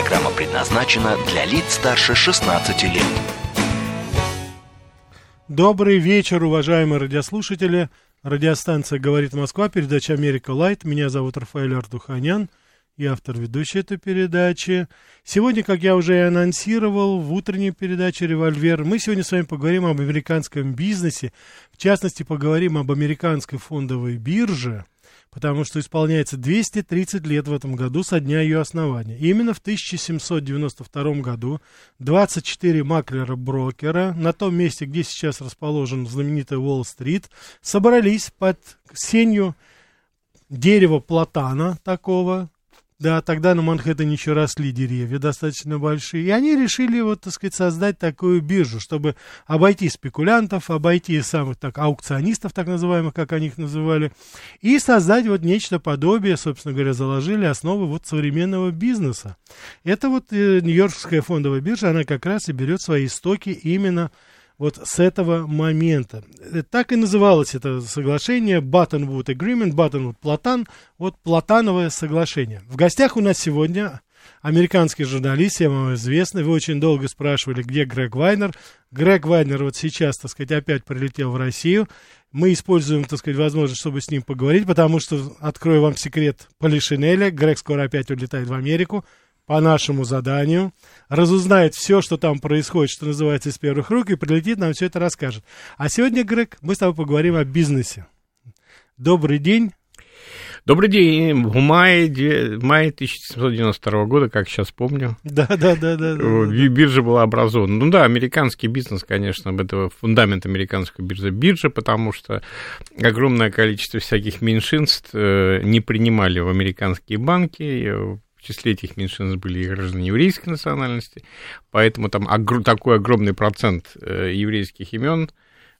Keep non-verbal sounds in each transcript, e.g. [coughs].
Программа предназначена для лиц старше 16 лет. Добрый вечер, уважаемые радиослушатели. Радиостанция «Говорит Москва», передача «Америка Лайт». Меня зовут Рафаэль Ардуханян и автор ведущей этой передачи. Сегодня, как я уже и анонсировал, в утренней передаче «Револьвер» мы сегодня с вами поговорим об американском бизнесе. В частности, поговорим об американской фондовой бирже, потому что исполняется 230 лет в этом году со дня ее основания. Именно в 1792 году 24 маклера-брокера на том месте, где сейчас расположен знаменитый Уолл-стрит, собрались под сенью дерева платана такого, да, тогда на Манхэттене еще росли деревья достаточно большие. И они решили, вот, так сказать, создать такую биржу, чтобы обойти спекулянтов, обойти самых так аукционистов, так называемых, как они их называли, и создать вот нечто подобие, собственно говоря, заложили основы вот современного бизнеса. Это вот э, Нью-Йоркская фондовая биржа, она как раз и берет свои истоки именно вот с этого момента. Э, так и называлось это соглашение Buttonwood Agreement, Buttonwood Платан, вот Платановое соглашение. В гостях у нас сегодня американский журналист, всем вам известный. Вы очень долго спрашивали, где Грег Вайнер. Грег Вайнер вот сейчас, так сказать, опять прилетел в Россию. Мы используем, так сказать, возможность, чтобы с ним поговорить, потому что, открою вам секрет Полишинеля, Грег скоро опять улетает в Америку по нашему заданию, разузнает все, что там происходит, что называется, из первых рук, и прилетит, нам все это расскажет. А сегодня, Грег, мы с тобой поговорим о бизнесе. Добрый день. Добрый день. В мае, в мае 1792 года, как сейчас помню, да, да, да, да, биржа была образована. Ну да, американский бизнес, конечно, это фундамент американской биржи биржа, потому что огромное количество всяких меньшинств э, не принимали в американские банки, в числе этих меньшинств были и граждане еврейской национальности, поэтому там огр- такой огромный процент э, еврейских имен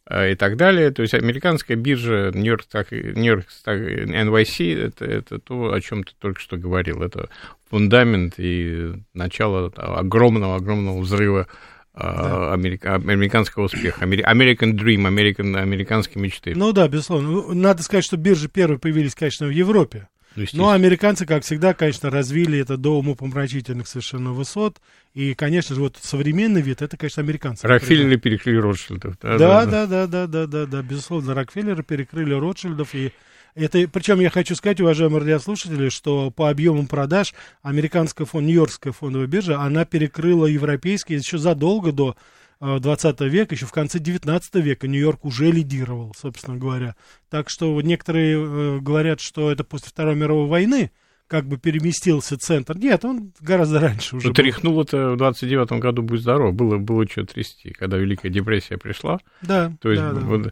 э, и так далее. То есть американская биржа Нью-Йорк, Нью-Йорк NYC это, это то, о чем ты только что говорил. Это фундамент и начало огромного-огромного взрыва э, да. америка, американского успеха, American Dream, American, американской мечты. Ну да, безусловно. Надо сказать, что биржи первые появились, конечно, в Европе. Ну, американцы, как всегда, конечно, развили это до умопомрачительных совершенно высот. И, конечно же, вот современный вид, это, конечно, американцы. Рокфеллеры перекрыли Ротшильдов. Да, да, да, да, да, да, да, да, безусловно, Рокфеллеры перекрыли Ротшильдов. И это, причем я хочу сказать, уважаемые радиослушатели, что по объемам продаж американская фонд, Нью-Йоркская фондовая биржа, она перекрыла европейские еще задолго до 20 э, века, еще в конце 19 века Нью-Йорк уже лидировал, собственно говоря. Так что некоторые э, говорят, что это после Второй мировой войны как бы переместился центр. Нет, он гораздо раньше уже. Ну, тряхнул это в 29 году, будь здоров, было, было что трясти, когда Великая депрессия пришла. Да, То есть, да, вот, да.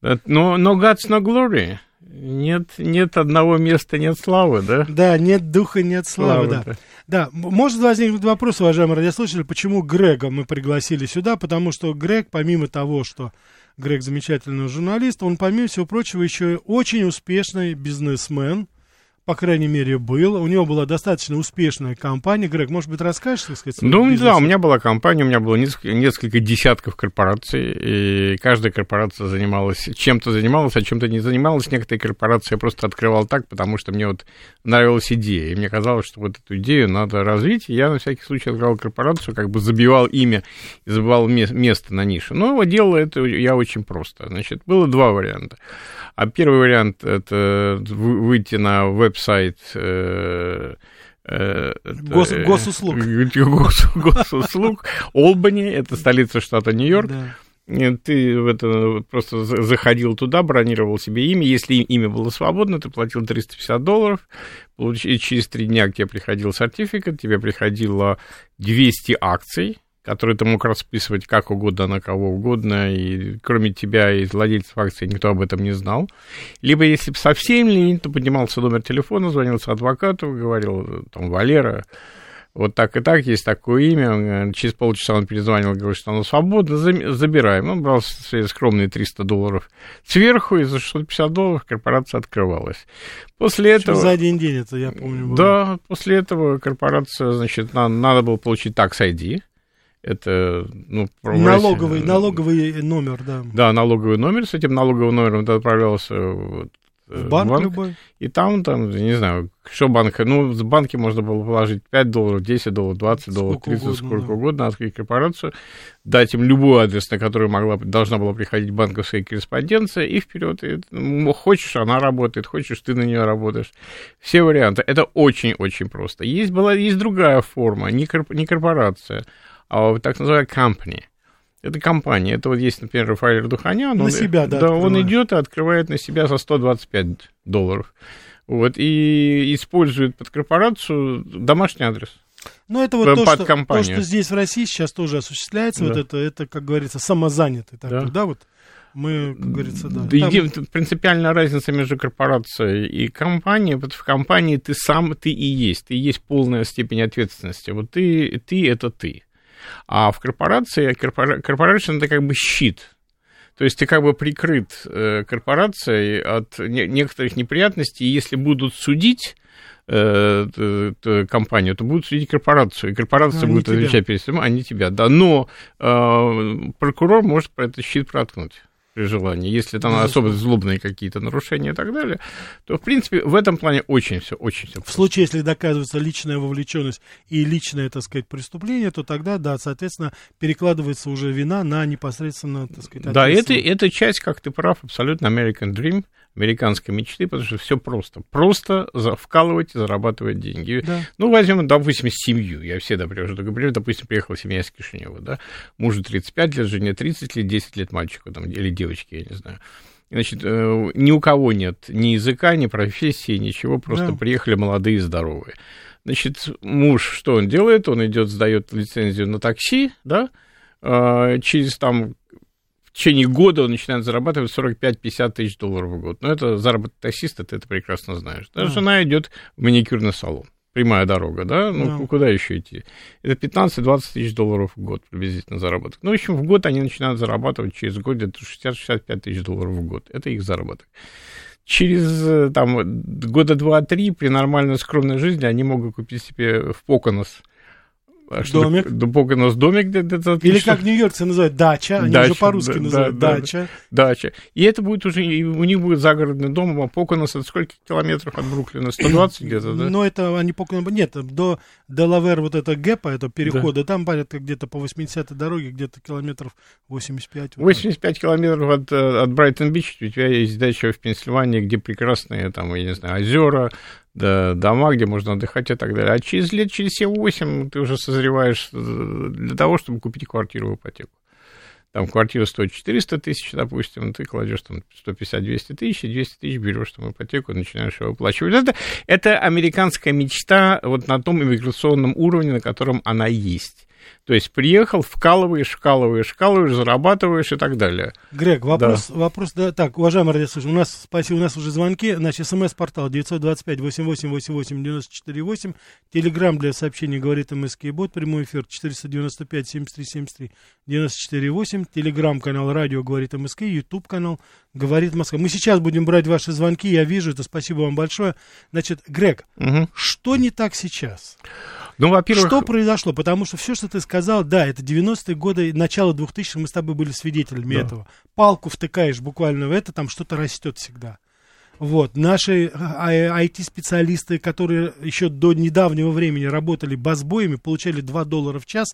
да. Но, но God's no glory. Нет, нет одного места, нет славы, да? Да, нет духа, нет славы, славы да. да. Да, может возникнуть вопрос, уважаемые радиослушатели, почему Грега мы пригласили сюда, потому что Грег, помимо того, что Грег замечательный журналист, он, помимо всего прочего, еще и очень успешный бизнесмен, по крайней мере, был. У него была достаточно успешная компания. Грег, может быть, расскажешь, так сказать, Ну, да, у меня была компания, у меня было несколько, несколько десятков корпораций, и каждая корпорация занималась, чем-то занималась, а чем-то не занималась. Некоторые корпорации я просто открывал так, потому что мне вот нравилась идея, и мне казалось, что вот эту идею надо развить, и я на всякий случай открывал корпорацию, как бы забивал имя и забивал место на нишу. Но делал это я очень просто. Значит, было два варианта. А первый вариант – это выйти на веб-сайт э, э, Гос, э, госуслуг. [laughs] Гос, госуслуг. Олбани, это столица штата Нью-Йорк. Да. Ты это, просто заходил туда, бронировал себе имя. Если имя было свободно, ты платил 350 долларов. И через три дня к тебе приходил сертификат, тебе приходило 200 акций который ты мог расписывать как угодно, на кого угодно, и кроме тебя и владельцев акций никто об этом не знал. Либо, если бы совсем лень, то поднимался номер телефона, звонился адвокату, говорил, там, Валера, вот так и так, есть такое имя. Через полчаса он перезвонил, говорит, что оно свободно, забираем. Он брал свои скромные 300 долларов сверху, и за 650 долларов корпорация открывалась. После этого... за один день это, я помню. Было. Да, после этого корпорация, значит, надо, надо было получить Tax ID. Это, ну, налоговый, налоговый номер, да. Да, налоговый номер. С этим налоговым номером ты отправлялся вот, в банк, банк любой. И там, там, не знаю, что банк, ну, в банке можно было положить 5 долларов, 10 долларов, 20 сколько долларов, 30, угодно, сколько да. угодно, открыть корпорацию, дать им любой адрес, на который могла, должна была приходить банковская корреспонденция, и вперед. И, ну, хочешь, она работает, хочешь, ты на нее работаешь. Все варианты. Это очень-очень просто. Есть, была, есть другая форма, не, корп, не корпорация, так называемая company. Это компания. Это вот есть, например, Рафаэль Духанян. На он, себя, да. Да, он идет и открывает на себя за 125 долларов. Вот, и использует под корпорацию домашний адрес. Ну, это вот то что, то, что здесь в России сейчас тоже осуществляется, да. вот это, это, как говорится, самозанятый такой, да, да вот мы, как говорится, да. да Там... Принципиальная разница между корпорацией и компанией, вот в компании ты сам, ты и есть, ты есть полная степень ответственности, вот ты, ты это ты. А в корпорации, корпорация это как бы щит. То есть ты как бы прикрыт э, корпорацией от некоторых неприятностей, и если будут судить э, компанию, то будут судить корпорацию, и корпорация а будет отвечать перед всем, а не тебя, да. Но э, прокурор может про этот щит проткнуть при желании. Если там особо злобные какие-то нарушения и так далее, то, в принципе, в этом плане очень все, очень все. В случае, если доказывается личная вовлеченность и личное, так сказать, преступление, то тогда, да, соответственно, перекладывается уже вина на непосредственно, так сказать, Да, это, это часть, как ты прав, абсолютно American Dream, американской мечты, потому что все просто. Просто вкалывать и зарабатывать деньги. Да. Ну, возьмем, допустим, семью. Я все, например, уже говорю, допустим, приехала семья из Кишинева, да, мужу 35 лет, жене 30 лет, 10 лет мальчику там, или девочке, я не знаю. Значит, э, ни у кого нет ни языка, ни профессии, ничего, просто да. приехали молодые и здоровые. Значит, муж, что он делает? Он идет, сдает лицензию на такси, да, а, через там течение года он начинает зарабатывать 45-50 тысяч долларов в год. Но это заработок таксиста, ты это прекрасно знаешь. Да. жена идет в маникюрный салон. Прямая дорога, да? Ну, да. куда еще идти? Это 15-20 тысяч долларов в год приблизительно заработок. Ну, в общем, в год они начинают зарабатывать через год где-то 60-65 тысяч долларов в год. Это их заработок. Через э, там, года два-три при нормальной скромной жизни они могут купить себе в Поконос а домик. Что, Бога нас домик где-то. Или как нью-йоркцы называют, дача. Они дача, уже по-русски да, называют да, дача. Да, дача. И это будет уже, у них будет загородный дом, а Поконос от сколько километров от Бруклина? 120 где-то, да? Ну, это они Поконос, нет, до Делавер вот это гэпа, это перехода, да. там порядка где-то по 80-й дороге, где-то километров 85. 85 вот километров от, э, от Брайтон-Бич, у тебя есть дача в Пенсильвании, где прекрасные, там, я не знаю, озера, да, дома, где можно отдыхать и так далее. А через лет, через 7-8 ты уже созреваешь э, для того, чтобы купить квартиру в ипотеку. Там квартира стоит 400 тысяч, допустим, ты кладешь там 150-200 тысяч, и 200 тысяч берешь там ипотеку, начинаешь его выплачивать. Это, это американская мечта вот на том иммиграционном уровне, на котором она есть. То есть приехал, вкалываешь, вкалываешь, вкалываешь, зарабатываешь и так далее. Грег, вопрос, да. вопрос, да, так, уважаемый радиослушатель, у нас, спасибо, у нас уже звонки, значит, смс-портал 925-88-88-948, телеграмм для сообщений говорит МСК Бот, прямой эфир 495-7373-94-8, телеграмм-канал радио говорит МСК, ютуб канал говорит Москва. Мы сейчас будем брать ваши звонки, я вижу это, спасибо вам большое. Значит, Грег, угу. что не так сейчас? Ну, во-первых... Что произошло? Потому что все, что ты сказал, да, это 90-е годы, начало 2000-х, мы с тобой были свидетелями да. этого. Палку втыкаешь буквально в это, там что-то растет всегда. Вот, наши IT-специалисты, а, которые еще до недавнего времени работали басбоями, получали 2 доллара в час,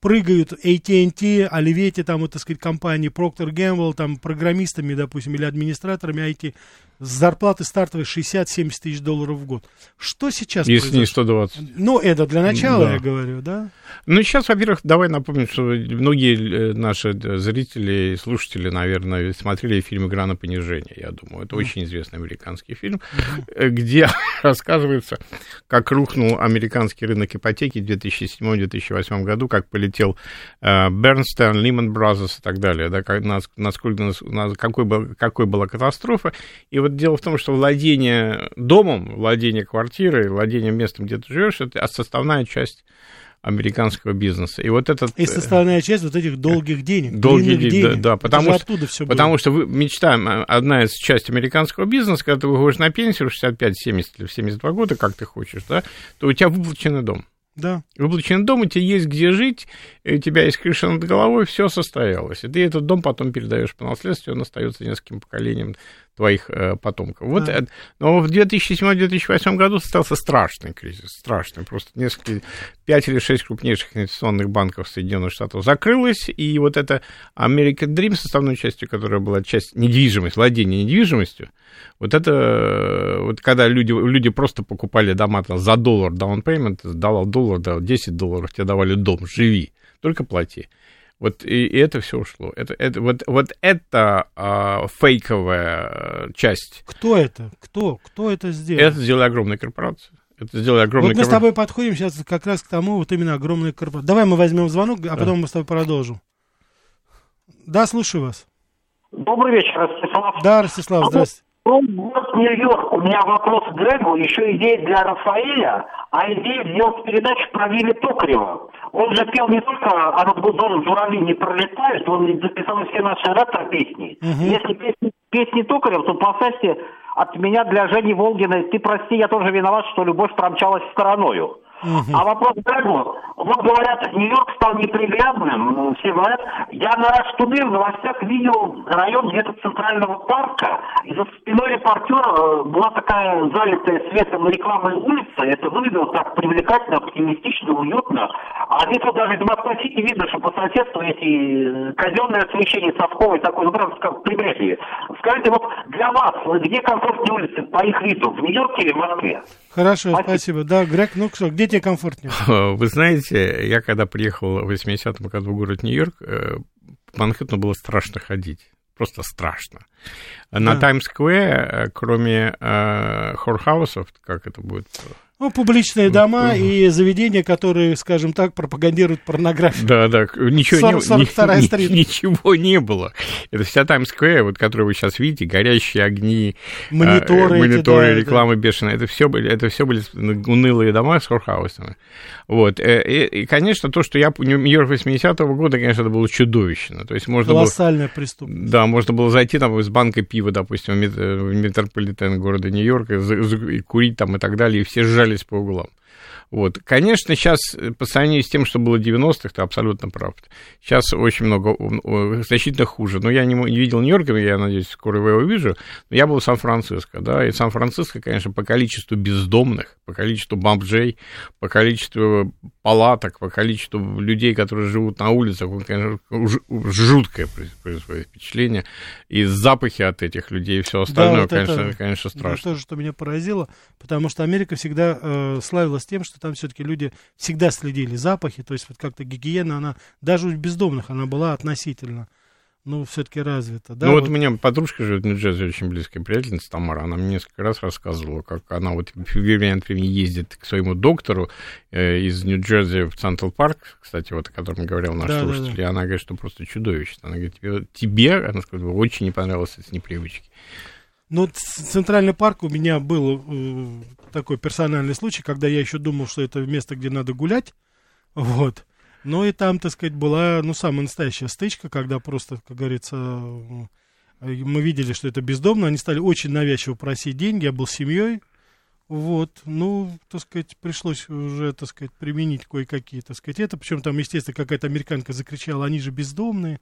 прыгают AT&T, Olivetti, там, вот, так сказать, компании, Procter Gamble, там, программистами, допустим, или администраторами IT, с зарплаты стартовой 60-70 тысяч долларов в год. Что сейчас Если произошло? не 120. Ну, это для начала, да. я говорю, да? Ну, сейчас, во-первых, давай напомним, что многие э, наши зрители и слушатели, наверное, смотрели фильм «Игра на понижение», я думаю. Это mm. очень известный американский фильм, mm-hmm. где [laughs] рассказывается, как рухнул американский рынок ипотеки в 2007-2008 году, как полетел э, Bear Stearns, Lehman Brothers и так далее, да, как, насколько, какой, был, какой была катастрофа. И вот дело в том, что владение домом, владение квартирой, владение местом, где ты живешь, это составная часть американского бизнеса. И вот этот... И составная часть вот этих долгих денег. Долгих денег, денег. Да, да, потому, что, оттуда все потому было. что вы, мечта, одна из частей американского бизнеса, когда ты выходишь на пенсию в 65, 70 или в 72 года, как ты хочешь, да, то у тебя выплаченный дом. Да. Выплаченный дом, у тебя есть где жить, у тебя есть крыша над головой, все состоялось. И ты этот дом потом передаешь по наследству, он остается нескольким поколениям твоих э, потомков. Вот, да. но в 2007-2008 году состоялся страшный кризис, страшный. Просто несколько, пять или шесть крупнейших инвестиционных банков Соединенных Штатов закрылось, и вот эта American Dream, составной частью, которая была часть недвижимости, владения недвижимостью, вот это, вот когда люди, люди просто покупали дома там, за доллар down payment, давал доллар, давал 10 долларов, тебе давали дом, живи, только плати. Вот и, и это все ушло. Это, это, вот, вот это а, фейковая часть. Кто это? Кто? Кто это сделал? Это сделали огромные корпорации. Это сделали огромные Вот мы корпорации. с тобой подходим сейчас как раз к тому, вот именно огромные корпорации. Давай мы возьмем звонок, а потом мы с тобой продолжим. Да, слушаю вас. Добрый вечер, Ростислав. Да, Ростислав, здравствуйте. Ну, город Нью-Йорк. У меня вопрос к Грегу, еще идея для Рафаэля, а идея сделать передачу про Вилли Токарева. Он же пел не только «А над Гудзоном журавли не пролетают», он записал все наши ретро-песни. Угу. Если песни, песни Токарева, то поставьте от меня для Жени Волгиной «Ты прости, я тоже виноват, что любовь промчалась стороною». А вопрос Грегу, вот говорят, Нью-Йорк стал неприглядным, все говорят, я на Раштуны в новостях видел район где-то центрального парка, и за спиной репортера э, была такая залитая светом рекламная улица, это выглядело так привлекательно, оптимистично, уютно, а здесь вот даже из Москвы-Сити видно, что по соседству эти э, казенное освещение совковое такое, ну, правда, как прибрежье. Скажите, вот для вас, где комфортные улицы по их виду, в Нью-Йорке или в Москве? Хорошо, спасибо. спасибо. Да, Грег, ну что, где тебе комфортнее? [laughs] Вы знаете, я когда приехал в 80-м году в город Нью-Йорк, э, по Манхэттену было страшно ходить. Просто страшно. На Таймс-сквер, кроме э, хорхаусов, как это будет ну, публичные дома и заведения, которые, скажем так, пропагандируют порнографию. Да, да, ничего 40, не, 42 ни, ничего не было. Это вся Таймс-сквер, вот, которую вы сейчас видите, горящие огни, мониторы, э, мониторы эти, да, реклама да. бешеная, это все, были, это все были унылые дома с хорхаусами. Вот. Э, и, и, конечно, то, что я... Нью-Йорк 80-го года, конечно, это было чудовищно. То есть можно Колоссальная было, преступность. Да, можно было зайти там из банка пива, допустим, в метрополитен города Нью-Йорка, и курить там и так далее, и все сжали разбежались по углам. Вот. Конечно, сейчас э, по сравнению с тем, что было в 90-х, ты абсолютно прав. Сейчас очень много, значительно хуже. Но я не, не видел Нью-Йорка, я надеюсь, скоро его увижу. Но я был в Сан-Франциско, да, и Сан-Франциско, конечно, по количеству бездомных, по количеству бомжей, по количеству палаток, по количеству людей, которые живут на улицах, он, конечно, жуткое производит впечатление. И запахи от этих людей и все остальное, да, вот конечно, это, конечно, страшно. Это тоже, что меня поразило, потому что Америка всегда э, славилась тем, что там все-таки люди всегда следили запахи, то есть вот как-то гигиена, она даже у бездомных она была относительно ну, все-таки развита, да? Ну, вот, вот у меня подружка живет в Нью-Джерси, очень близкая приятельница Тамара, она мне несколько раз рассказывала, как она вот время от времени ездит к своему доктору э, из Нью-Джерси в Централ Парк, кстати, вот о котором говорил наш да, слушатель, да, да. и она говорит, что просто чудовищно. Она говорит, тебе, тебе она сказала, очень не понравилось эти непривычки. Ну, Центральный парк у меня был э, такой персональный случай, когда я еще думал, что это место, где надо гулять, вот, ну и там, так сказать, была, ну, самая настоящая стычка, когда просто, как говорится, э, мы видели, что это бездомно, они стали очень навязчиво просить деньги, я был семьей, вот, ну, так сказать, пришлось уже, так сказать, применить кое-какие, так сказать, это, причем там, естественно, какая-то американка закричала, они же бездомные,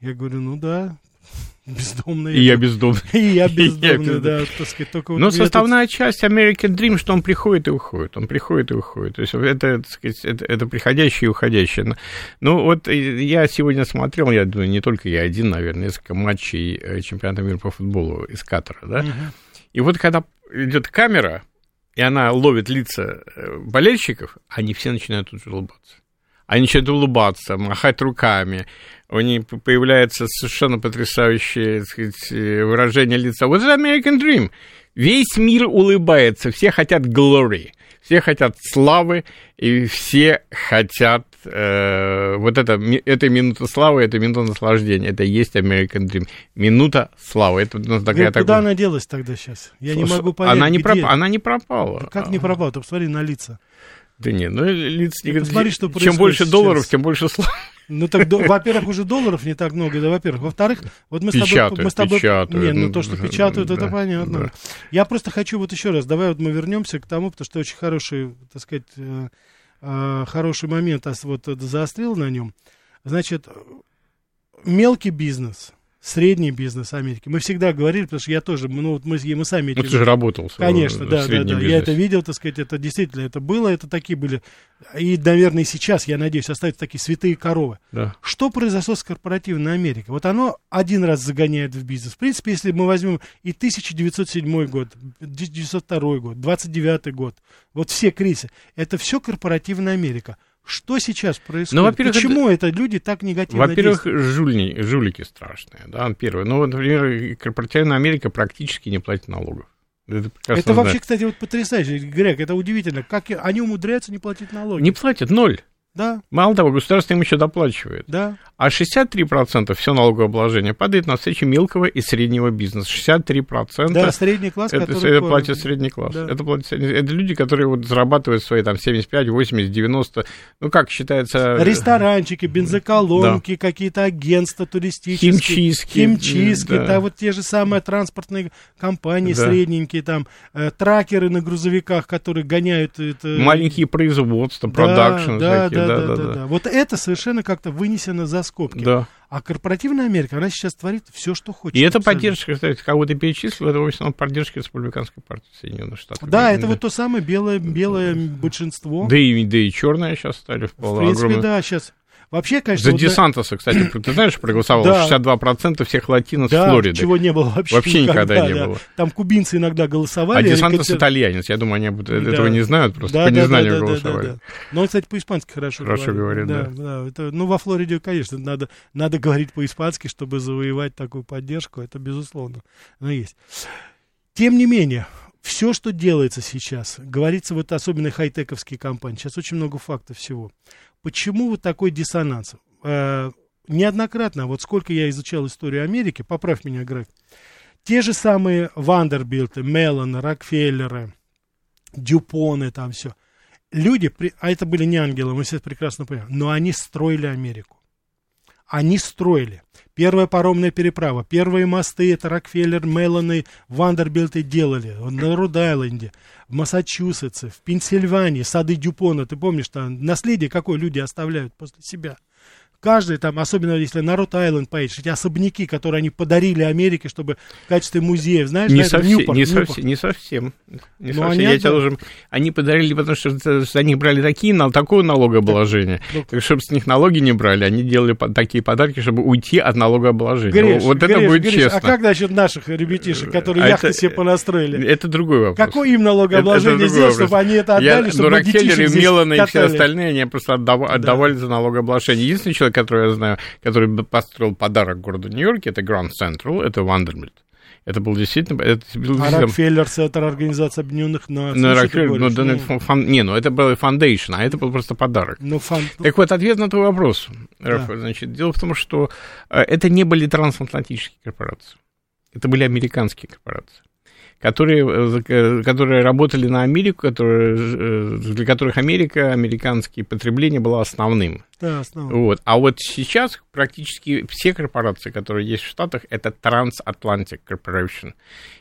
я говорю, ну да, [laughs] бездомные. И я бездомный. [laughs] И я [laughs] бездомный, да, так сказать, только Но составная часть American Dream, что он приходит и уходит, он приходит и уходит. То есть это, так сказать, это, это приходящее и уходящее. Ну, вот я сегодня смотрел, я думаю, не только я один, наверное, несколько матчей э, чемпионата мира по футболу из Катара, да, и вот когда идет камера, и она ловит лица э, болельщиков, они все начинают тут улыбаться. Они начинают улыбаться, махать руками, у них появляется совершенно потрясающее сказать, выражение лица. Вот это American Dream. Весь мир улыбается, все хотят glory, все хотят славы, и все хотят э, вот это, это минута славы, это минута наслаждения, это и есть American Dream. Минута славы. Это у нас такая, Говорит, куда она делась тогда сейчас? Я не могу понять, она не, где? проп... она не пропала. Да как не пропала? Ты посмотри на лица. Да не, ну лица не... Посмотри, что Чем больше сейчас. долларов, тем больше славы. Ну так, до, во-первых, уже долларов не так много, да, во-первых. Во-вторых, вот мы печатают, с тобой... Мы с тобой печатают. Не, ну то, что печатают, да, это понятно. Да. Я просто хочу вот еще раз, давай вот мы вернемся к тому, потому что очень хороший, так сказать, э, э, хороший момент а вот заострил на нем. Значит, мелкий бизнес, средний бизнес Америки. Мы всегда говорили, потому что я тоже, ну вот мы, мы сами... Ну, ты же работал. Конечно, да, да, да. Я это видел, так сказать, это действительно, это было, это такие были. И, наверное, и сейчас, я надеюсь, остаются такие святые коровы. Да. Что произошло с корпоративной Америкой? Вот оно один раз загоняет в бизнес. В принципе, если мы возьмем и 1907 год, 1902 год, 29 год, вот все кризисы, это все корпоративная Америка. Что сейчас происходит? Ну, во-первых, Почему это... это люди так негативно Во-первых, жульни, жулики страшные, да, первое. Ну, вот, например, корпоративная Америка практически не платит налогов. Это, это вообще, кстати, вот потрясающе, Грег, это удивительно. Как они умудряются не платить налоги? Не платят, ноль. Да. Мало того, государство им еще доплачивает. Да. А 63% все налогообложение падает на встречу мелкого и среднего бизнеса. 63% да, средний класс, это, который... это платит средний класс. Да. Это, платит, это люди, которые вот зарабатывают свои там 75, 80, 90, ну как считается... Ресторанчики, бензоколонки, да. какие-то агентства туристические. Химчистки. Химчистки, да. да, вот те же самые транспортные компании да. средненькие, там, э, тракеры на грузовиках, которые гоняют... Это... Маленькие производства, продакшн да, всякие. Да, да, да, да, да, да. Вот это совершенно как-то вынесено за скобки. Да. А корпоративная Америка, она сейчас творит все, что хочет. И это поддержка, кстати, кого ты перечислил, это в основном поддержка республиканской партии Соединенных Штатов. Да, это вот то самое белое, белое большинство. Да и, да и черное сейчас стали в принципе, огромное. да, сейчас. Вообще, конечно... За вот Десантоса, кстати, [clears throat] ты знаешь, проголосовало да. 62% всех латинос да, Флориды. чего не было вообще Вообще никогда, никогда не да. было. Там кубинцы иногда голосовали. А Десантос итальянец, я думаю, они да. этого не знают, просто да, по незнанию да, да, голосовали. Да, да, да. Но он, кстати, по-испански хорошо, хорошо говорит. говорит. да. да. Это, ну, во Флориде, конечно, надо, надо говорить по-испански, чтобы завоевать такую поддержку, это безусловно. Но есть. Тем не менее, все, что делается сейчас, говорится вот особенно хай-тековские компании, сейчас очень много фактов всего. Почему вот такой диссонанс? Э, неоднократно, вот сколько я изучал историю Америки, поправь меня, Грег, те же самые Вандербилты, Меллоны, Рокфеллеры, Дюпоны, там все. Люди, а это были не ангелы, мы все прекрасно понимаем, но они строили Америку. Они строили. Первая паромная переправа, первые мосты, это Рокфеллер, Меллоны, Вандербилты делали на Род-Айленде, в Массачусетсе, в Пенсильвании, сады Дюпона, ты помнишь, там наследие какое люди оставляют после себя – Каждый там, особенно если на Рот-Айленд поедешь, эти особняки, которые они подарили Америке, чтобы в качестве музеев, знаешь, не, да, совсем, Ньюпорт, не, Ньюпорт. совсем, не совсем. Не Ну, совсем. они Я тебя должен... Они подарили, потому что за них брали такие, нал- такое налогообложение. Ну, Так, чтобы с них налоги не брали, они делали такие подарки, чтобы уйти от налогообложения. Гриш, вот это Гриш, будет Гриш, честно. А как насчет наших ребятишек, которые А яхты это- себе понастроили? Это другой вопрос. Какое им налогообложение Это- это сделать, чтобы они это Я- отдали, чтобы ну, Рокфеллеры, Мелланы и все остальные, они просто отдав- отдавали за налогообложение. Единственный человек, которого я знаю, который построил подарок городу Нью-Йорке, это Grand Central, это Вандербильд. Это был действительно... Это был А действительно- Рокфеллер, Центр Организации Объединенных Наций. Ну, Рокфеллер, ну, да, Ну, это фан- не, ну это был foundation, а это был просто подарок. Ну, фан... Так вот, ответ на твой вопрос, Да. Значит, дело в том, что э, это не были трансатлантические корпорации, это были американские корпорации, которые, э, э, которые работали на Америку, которые, э, для которых Америка, американские потребления было основным. Да, основа. Вот. А вот сейчас практически все корпорации, которые есть в Штатах, это Transatlantic Corporation.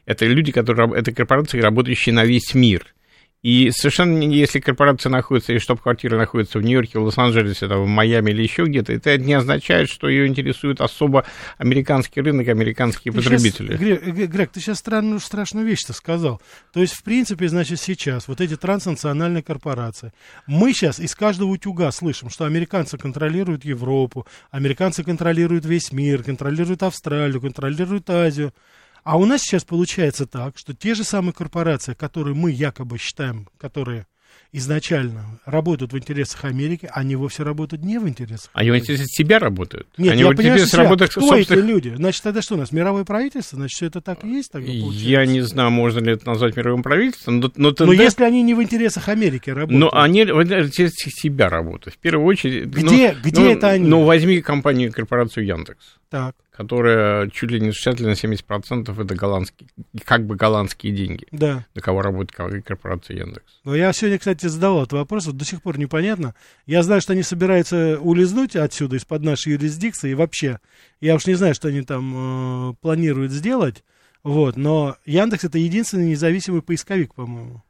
Это люди, которые, это корпорации, работающие на весь мир. И совершенно, если корпорация находится, или штаб-квартира находится в Нью-Йорке, в Лос-Анджелесе, там, в Майами или еще где-то, это не означает, что ее интересует особо американский рынок, американские Ты потребители. Грег, Грег, ты сейчас странную, страшную вещь-то сказал. То есть, в принципе, значит, сейчас вот эти транснациональные корпорации, мы сейчас из каждого утюга слышим, что американцы контролируют Европу, американцы контролируют весь мир, контролируют Австралию, контролируют Азию. А у нас сейчас получается так, что те же самые корпорации, которые мы якобы считаем, которые изначально работают в интересах Америки, они вовсе работают не в интересах. Они в интересах себя работают. Нет, они я в понимаю, интересах что работают кто собственных- эти люди? Значит, тогда что у нас, мировое правительство? Значит, все это так и есть тогда получается? Я не знаю, можно ли это назвать мировым правительством, но, но, Но тенден- если они не в интересах Америки работают, но они в интересах себя работают. В первую очередь... Где- ну, где ну, это они? Ну, возьми компанию, корпорацию Яндекс. так, которая чуть ли не 60 или на 70 процентов это голландские, как бы голландские деньги, да. на кого работает ко- корпорация Яндекс. Но я сегодня, кстати, задавал этот вопрос, вот до сих пор непонятно. Я знаю, что они собираются улизнуть отсюда, из-под нашей юрисдикции, и вообще, я уж не знаю, что они там э, планируют сделать, вот, но Яндекс это единственный независимый поисковик, по-моему.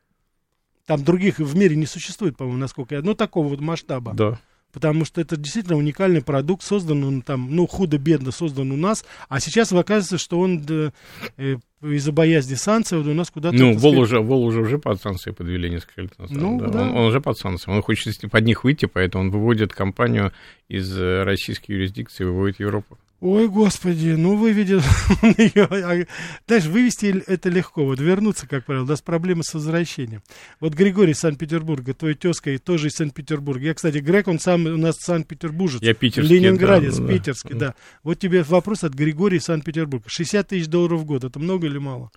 Там других в мире не существует, по-моему, насколько я... Ну, такого вот масштаба. Да. Потому что это действительно уникальный продукт, создан он там, ну, худо-бедно создан у нас, а сейчас оказывается, что он э, из-за боязни санкций у нас куда-то... Ну, Вол сказать, уже, Вол уже, уже под санкции подвели несколько лет назад. Ну, да. да. Он, он уже под санкциями. Он хочет под них выйти, поэтому он выводит компанию из э, российской юрисдикции, выводит Европу. Ой, господи, ну выведет [laughs] он ее. а, Знаешь, вывести это легко, вот вернуться, как правило, даст проблемы с возвращением. Вот Григорий из Санкт-Петербурга, твой тезка и тоже из Санкт-Петербурга. Я, кстати, Грег, он сам у нас Санкт-Петербуржец. Я питерский, Ленинградец, да, да, да. питерский, да. Вот тебе вопрос от Григория из Санкт-Петербурга. 60 тысяч долларов в год, это много или мало?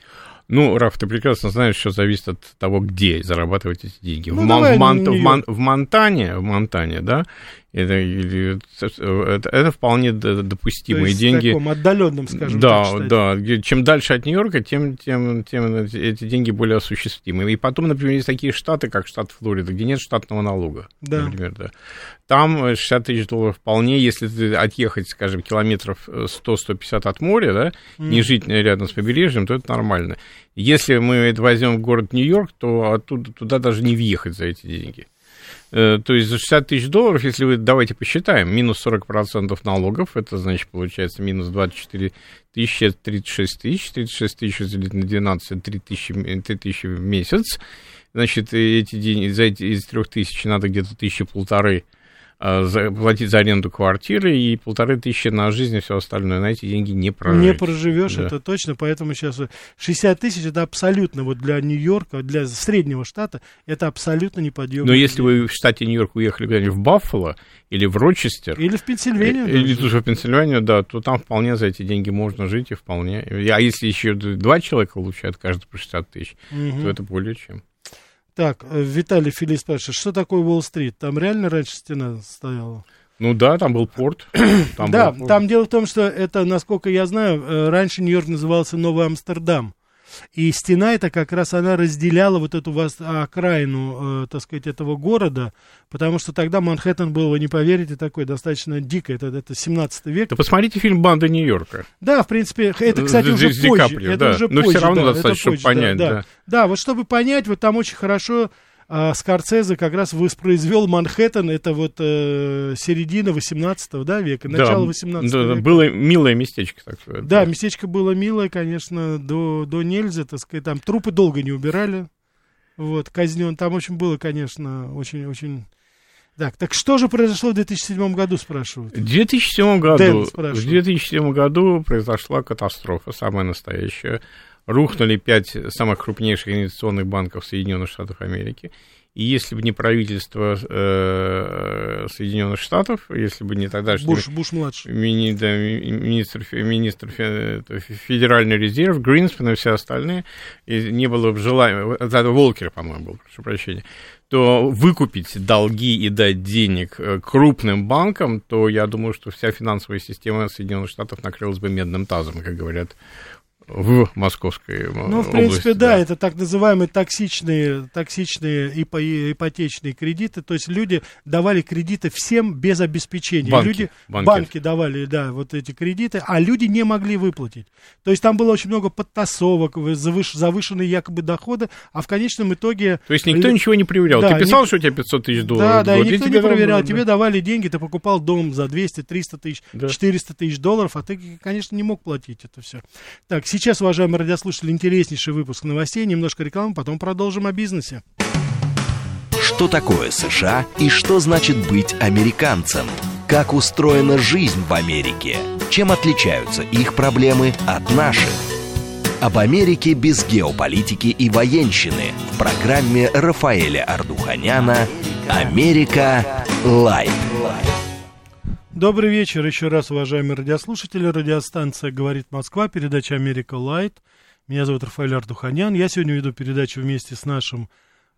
Ну, Раф, ты прекрасно знаешь, что зависит от того, где зарабатывать эти деньги. Ну, в, давай в, Мон- в Мон- в Монтане, в Монтане, да, это, это, это вполне д- То допустимые есть в деньги. таком отдаленном, скажем да, так, да. где- Чем дальше от Нью-Йорка, тем, тем, тем эти, деньги более осуществимы. И потом, например, есть такие штаты, как штат Флорида, где нет штатного налога. Да. Например, да. Там э, 60 тысяч долларов вполне, если ты отъехать, скажем, километров э, 100-150 от моря, да, не жить рядом с побережьем, то это нормально. Если мы это возьмем в город Нью-Йорк, то оттуда туда даже не въехать за эти деньги. Э, То есть за 60 тысяч долларов, если вы, давайте посчитаем, минус 40% налогов, это значит получается минус 24 тысячи, это 36 тысяч, 36 тысяч разделить на 12, 3 тысячи, 3 тысячи в месяц. Значит, эти деньги, за эти, из 3 тысяч надо где-то тысячи полторы платить за аренду квартиры и полторы тысячи на жизнь и все остальное. На эти деньги не прожить. Не проживешь, Да. это точно, поэтому сейчас 60 тысяч это абсолютно вот для Нью-Йорка, для среднего штата, это абсолютно неподъемно. Но если вы в штате Нью-Йорк уехали куда-нибудь в Баффало или в Рочестер, Или в Пенсильванию. Или даже. тут же в Пенсильванию, да, то там вполне за эти деньги можно жить и вполне. А если еще два человека получают каждый по 60 тысяч, Мгм. то это более чем. Так, э, Виталий Филипп спрашивает, что такое Уолл-стрит? Там реально раньше стена стояла? Ну да, там был порт. [clears throat] Там да, был порт. там дело в том, что это, насколько я знаю, э, раньше Нью-Йорк назывался Новый Амстердам. И стена эта как раз она разделяла вот эту вос- окраину, э, так сказать, этого города, потому что тогда Манхэттен был, вы не поверите, такой достаточно дико, это, это 17 век. Да посмотрите фильм «Банда Нью-Йорка». Да, в принципе, это, кстати, уже Ди позже. Каприо, это да. уже Но позже, всё равно да, это достаточно, позже, чтобы понять, да, да. да. Да, вот чтобы понять, вот там очень хорошо а, Скорцезе как раз воспроизвел Манхэттен, это вот э, середина 18 да, века, начало 18 да, да, века. было милое местечко такое. Да, местечко было милое, конечно, до, до нельзя, так сказать, там трупы долго не убирали, вот, казнен, там очень было, конечно, очень-очень... Так, так что же произошло в 2007 году, спрашивают? В 2007 году, в спрашивает. 2007 году произошла катастрофа, самая настоящая. Рухнули пять самых крупнейших инвестиционных банков Соединенных Штатов Америки. И если бы не правительство э, Соединенных Штатов, если бы не тогдашний Буш, Буш-младший. мини- да, ми- министр, министр Федеральный резерв, Гринспен и все остальные, и не было бы желания, это Волкер, по-моему, был, прошу прощения, то выкупить долги и дать денег э, крупным банкам, то я думаю, что вся финансовая система Соединенных Штатов накрылась бы медным тазом, как говорят в московской э, Ну, в области. принципе, да, это так называемые токсичные, токсичные ипо- ипотечные кредиты. То есть люди давали кредиты всем без обеспечения. Банки, люди, банки. банки давали, да, вот эти кредиты, а люди не могли выплатить. То есть там было очень много подтасовок, вы- завыш- завышенные якобы доходы, а в конечном итоге... То есть никто ничего не проверял. Да, Ты писал, ник- что у тебя 500 тысяч долларов Да, да, и никто не проверял. там, да. Тебе давали деньги, ты покупал дом за 200, 300 тысяч, Да. 400 тысяч долларов, а ты, конечно, не мог платить это все. Так, сейчас, уважаемые радиослушатели, интереснейший выпуск новостей, немножко рекламы, потом продолжим о бизнесе. Что такое США и что значит быть американцем? Как устроена жизнь в Америке? Чем отличаются их проблемы от наших? об Америке без геополитики и военщины в программе Рафаэля Ардуханяна «Америка. Лайт». Добрый вечер еще раз, уважаемые радиослушатели. Радиостанция «Говорит Москва», передача «Америка Лайт». Меня зовут Рафаэль Ардуханян. Я сегодня веду передачу вместе с нашим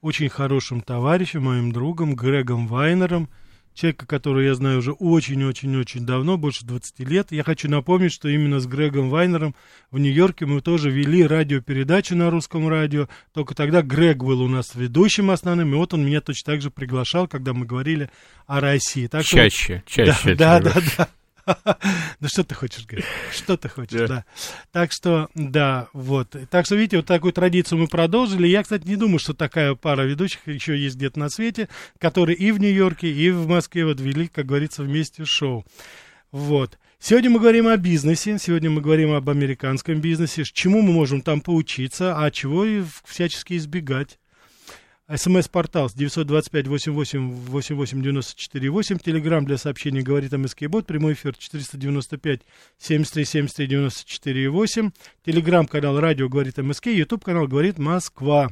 очень хорошим товарищем, моим другом Грегом Вайнером – человека, которого я знаю уже очень-очень-очень давно, больше 20 лет. Я хочу напомнить, что именно с Грегом Вайнером в Нью-Йорке мы тоже вели радиопередачу на русском радио. Только тогда Грег был у нас ведущим основным, и вот он меня точно так же приглашал, когда мы говорили о России. Так чаще, что... [laughs] чаще. Да, да, да, да. [laughs] Ну что ты хочешь, говорить? Что ты хочешь, да. Так что, да, вот. Так что, видите, вот такую традицию мы продолжили. Я, кстати, не думаю, что такая пара ведущих еще есть где-то на свете, которые и в Нью-Йорке, и в Москве вот вели, как говорится, вместе шоу. Вот. Сегодня мы говорим о бизнесе, сегодня мы говорим об американском бизнесе, чему мы можем там поучиться, а чего и всячески избегать. СМС-портал с 925-88-88-94-8. Телеграмм для сообщений говорит МСК Бот. Прямой эфир 495-73-73-94-8. Телеграмм-канал радио говорит МСК. Ютуб-канал говорит Москва.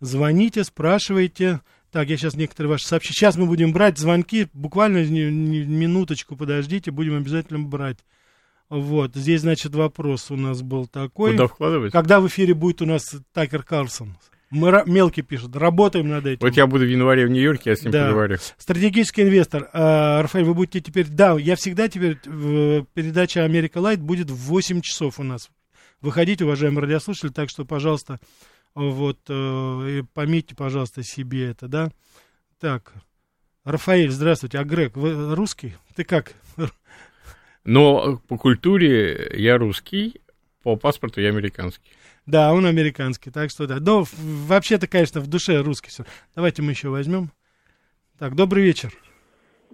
Звоните, спрашивайте. Так, я сейчас некоторые ваши сообщения. Сейчас мы будем брать звонки. Буквально минуточку подождите, будем обязательно брать. Вот, здесь, значит, вопрос у нас был такой. Куда вкладывать? Когда в эфире будет у нас Такер Карлсон? Мы, мелкий пишет, работаем над этим. Вот я буду в январе в Нью-Йорке, я с ним да. поговорю. Стратегический инвестор. Э, Рафаэль, вы будете теперь... Да, я всегда теперь... Передача «Америка Лайт» будет в 8 часов у нас. Выходите, уважаемые радиослушатели, так что, пожалуйста, вот, э, пометьте, пожалуйста, себе это, да. Так, Рафаэль, здравствуйте. А Грег, вы русский? Ты как? Но по культуре я русский, по паспорту я американский. Да, он американский, так что да. Но вообще-то, конечно, в душе русский все. Давайте мы еще возьмем. Так, добрый вечер.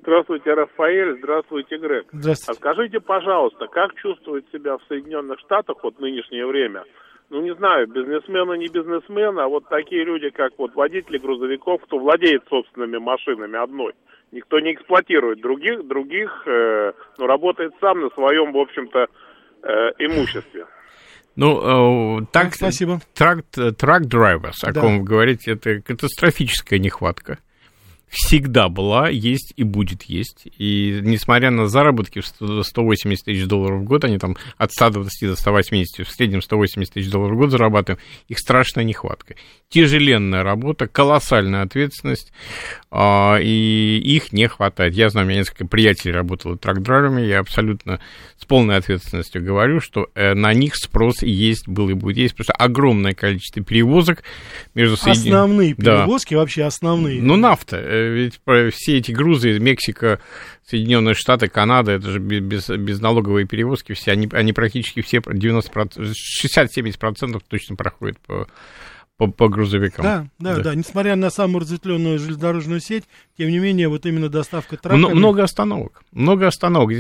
Здравствуйте, Рафаэль. Здравствуйте, Грег. Здравствуйте. А скажите, пожалуйста, как чувствует себя в Соединенных Штатах вот нынешнее время? Ну, не знаю, бизнесмены, не бизнесмены, а вот такие люди, как вот водители грузовиков, кто владеет собственными машинами одной. Никто не эксплуатирует других, других, э, но работает сам на своем, в общем-то, э, имуществе. Ну, э, так, Спасибо. Трак, трак drivers, о да. ком вы говорите, это катастрофическая нехватка всегда была, есть и будет есть. И несмотря на заработки в 180 тысяч долларов в год, они там от 120 до 180, в среднем 180 тысяч долларов в год зарабатывают, их страшная нехватка. Тяжеленная работа, колоссальная ответственность, а, и их не хватает. Я знаю, у меня несколько приятелей работало трак-драйверами, я абсолютно с полной ответственностью говорю, что э, на них спрос есть, был и будет есть, потому что огромное количество перевозок между Соединенными... Основные перевозки, да. вообще основные. Ну, нафта э, ведь все эти грузы из Мексика, Соединенные Штаты, Канада, это же без, безналоговые перевозки, все, они, они практически все, 90%, 60-70% точно проходят по, по, по грузовикам. Да, да, да, да. Несмотря на самую разветвленную железнодорожную сеть, тем не менее, вот именно доставка траками... Много, много остановок. Много остановок.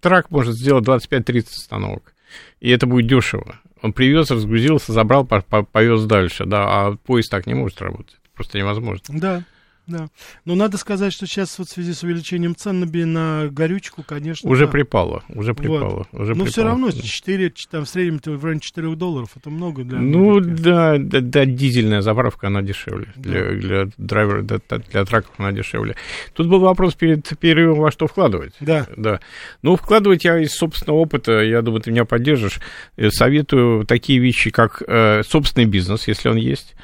Трак может сделать 25-30 остановок. И это будет дешево. Он привез, разгрузился, забрал, повез дальше, да, а поезд так не может работать. Просто невозможно. Да. Да. Но надо сказать, что сейчас вот в связи с увеличением цен на, горючку, конечно... Уже да. припало, уже припало. Вот. Уже Но припало. все равно 4, там, в среднем в районе 4 долларов, это много для Ну, да, да, да, дизельная заправка, она дешевле. Да. Для, для драйвера, для, для траков она дешевле. Тут был вопрос перед перерывом, во что вкладывать. Да. да. Ну, вкладывать я из собственного опыта, я думаю, ты меня поддержишь, э, советую такие вещи, как э, собственный бизнес, если он есть,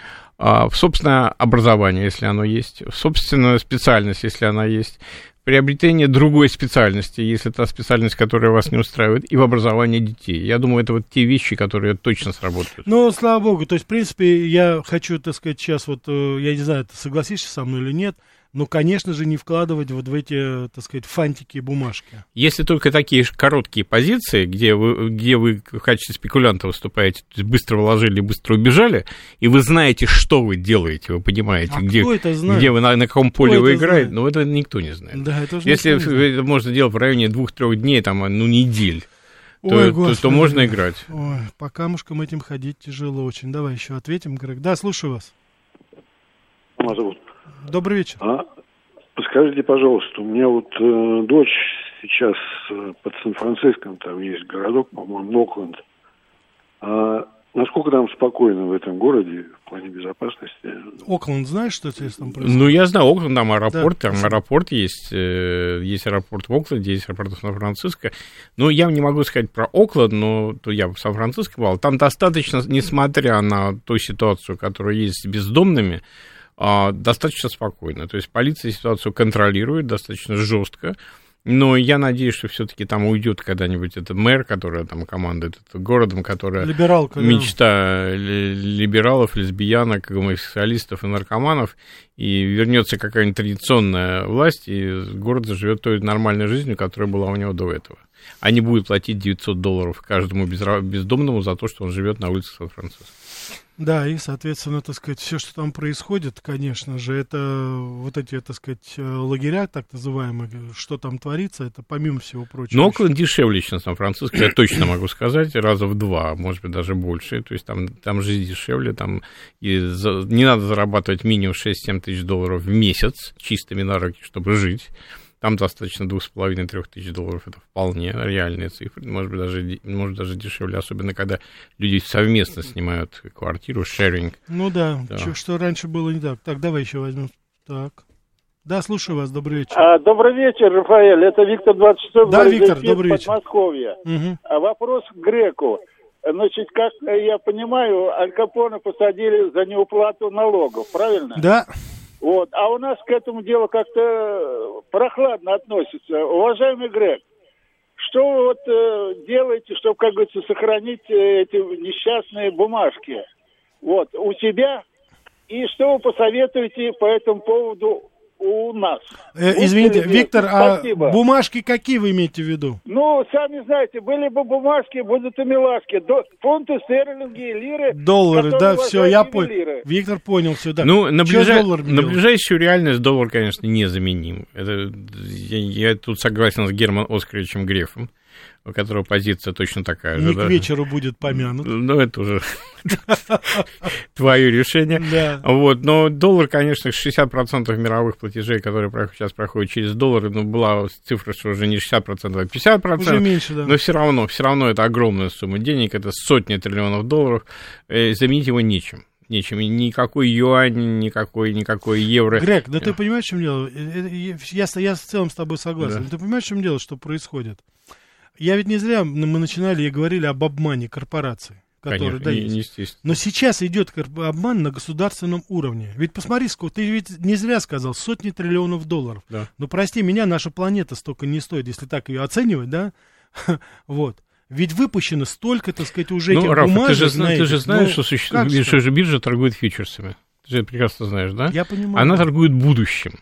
в собственное образование, если оно есть, в собственную специальность, если она есть, приобретение другой специальности, если та специальность, которая вас не устраивает, и в образовании детей. Я думаю, это вот те вещи, которые точно сработают. Ну, слава богу, то есть, в принципе, я хочу, так сказать, сейчас вот, э, я не знаю, ты согласишься со мной или нет, ну, конечно же, не вкладывать вот в эти, так сказать, фантики и бумажки. Если только такие короткие позиции, где вы, где вы в качестве спекулянта выступаете, то есть быстро вложили, быстро убежали, и вы знаете, что вы делаете, вы понимаете, а где, кто это знает? где вы, на, на каком поле кто вы играете, но ну, это никто не знает. Да, это Если это можно делать в районе двух-трех дней, там, ну, недель, то, Ой, то, то можно играть. Ой, по камушкам этим ходить тяжело очень. Давай еще ответим, Грег. Да, слушаю вас. Меня зовут Добрый вечер. А, подскажите, пожалуйста, у меня вот э, дочь сейчас э, под Сан-Франциском, там есть городок, по-моему, Окленд. А насколько там спокойно в этом городе в плане безопасности? Окленд, знаешь, что здесь там происходит? Ну, я знаю, Окленд, там аэропорт, Да. там аэропорт есть, э, есть аэропорт в Окленде, есть аэропорт в Сан-Франциско. Ну, я не могу сказать про Окленд, но то я в Сан-Франциско бывал. Там достаточно, несмотря на ту ситуацию, которая есть с бездомными, достаточно спокойно. То есть полиция ситуацию контролирует достаточно жестко. Но я надеюсь, что все-таки там уйдет когда-нибудь этот мэр, который там командует этим городом, которая Либералка. да. мечта ли- либералов, лесбиянок, гомосексуалистов и наркоманов, и вернется какая-нибудь традиционная власть, и город заживет той нормальной жизнью, которая была у него до этого. А не будет платить 900 долларов каждому бездомному за то, что он живет на улице Сан-Франциско. Да, и, соответственно, так сказать, все, что там происходит, конечно же, это вот эти, так сказать, э, лагеря, так называемые, что там творится, это помимо всего прочего. Но Окленд дешевле, чем Сан-Франциско, я точно могу сказать, раза в два, может быть, даже больше. То есть там, там жизнь дешевле, там и за- не надо зарабатывать минимум 6-7 тысяч долларов в месяц чистыми на руки, чтобы жить. Там достаточно 2,5-3 тысяч долларов, это вполне реальные цифры, может быть, даже, может, даже дешевле, особенно когда люди совместно снимают квартиру, шеринг. Ну да, Да. чё- что раньше было не так. Так, давай еще возьмем. Так. Да, слушаю вас, добрый вечер. А, добрый вечер, Рафаэль. Это Виктор 26 Да, Виктор, добрый вечер. Подмосковье. Мгм. А вопрос к Греку. Значит, как я понимаю, Аль Капоне посадили за неуплату налогов, правильно? Да, Вот. А у нас к этому делу как-то прохладно относятся. Уважаемый Грек, что вы вот э, делаете, чтобы, как говорится, сохранить э, эти несчастные бумажки? Вот, у себя? И что вы посоветуете по этому поводу у нас? Э, Будьте извините, любезны. Виктор, а Спасибо. бумажки какие вы имеете в виду? Ну, сами знаете, были бы бумажки, будут и милашки. До, фунты, стерлинги, лиры. Доллары, да, все, я понял. Виктор понял все, да. Ну, на, ближай- на ближайшую реальность доллар, конечно, незаменим. Это, я, я тут согласен с Герман Оскаровичем Грефом, у которого позиция точно такая же. Не да. к вечеру будет помянут. Ну, это уже [laughs] твое решение. Да. Вот, но доллар, конечно, 60% мировых платежей, которые сейчас проходят через доллары, ну, была цифра, что уже не 60%, а 50%. Уже меньше, да. Но все равно, все равно это огромная сумма денег, это сотни триллионов долларов, э, заменить его нечем. Нечем, и никакой юань, никакой, никакой евро. Грег, да ты понимаешь, в чем дело? Э, э, Я, с- я в целом с тобой согласен. Да. Ты понимаешь, в чем дело, что происходит? Я ведь не зря, мы начинали и говорили об обмане корпораций, которые Конечно, да, не- есть. естественно. Но сейчас идет обман на государственном уровне. Ведь посмотри, сколько, ты ведь не зря сказал, сотни триллионов долларов. Да. Ну, прости меня, наша планета столько не стоит, если так ее оценивать, да? [laughs] Вот. Ведь выпущено столько, так сказать, уже этих Ну, Рафа, ты бумажек, же, зна- ты знаете. же знаешь, Ну, что, существует, что? что же биржа торгует фьючерсами. Ты же это прекрасно знаешь, да? Я понимаю. Она торгует будущим.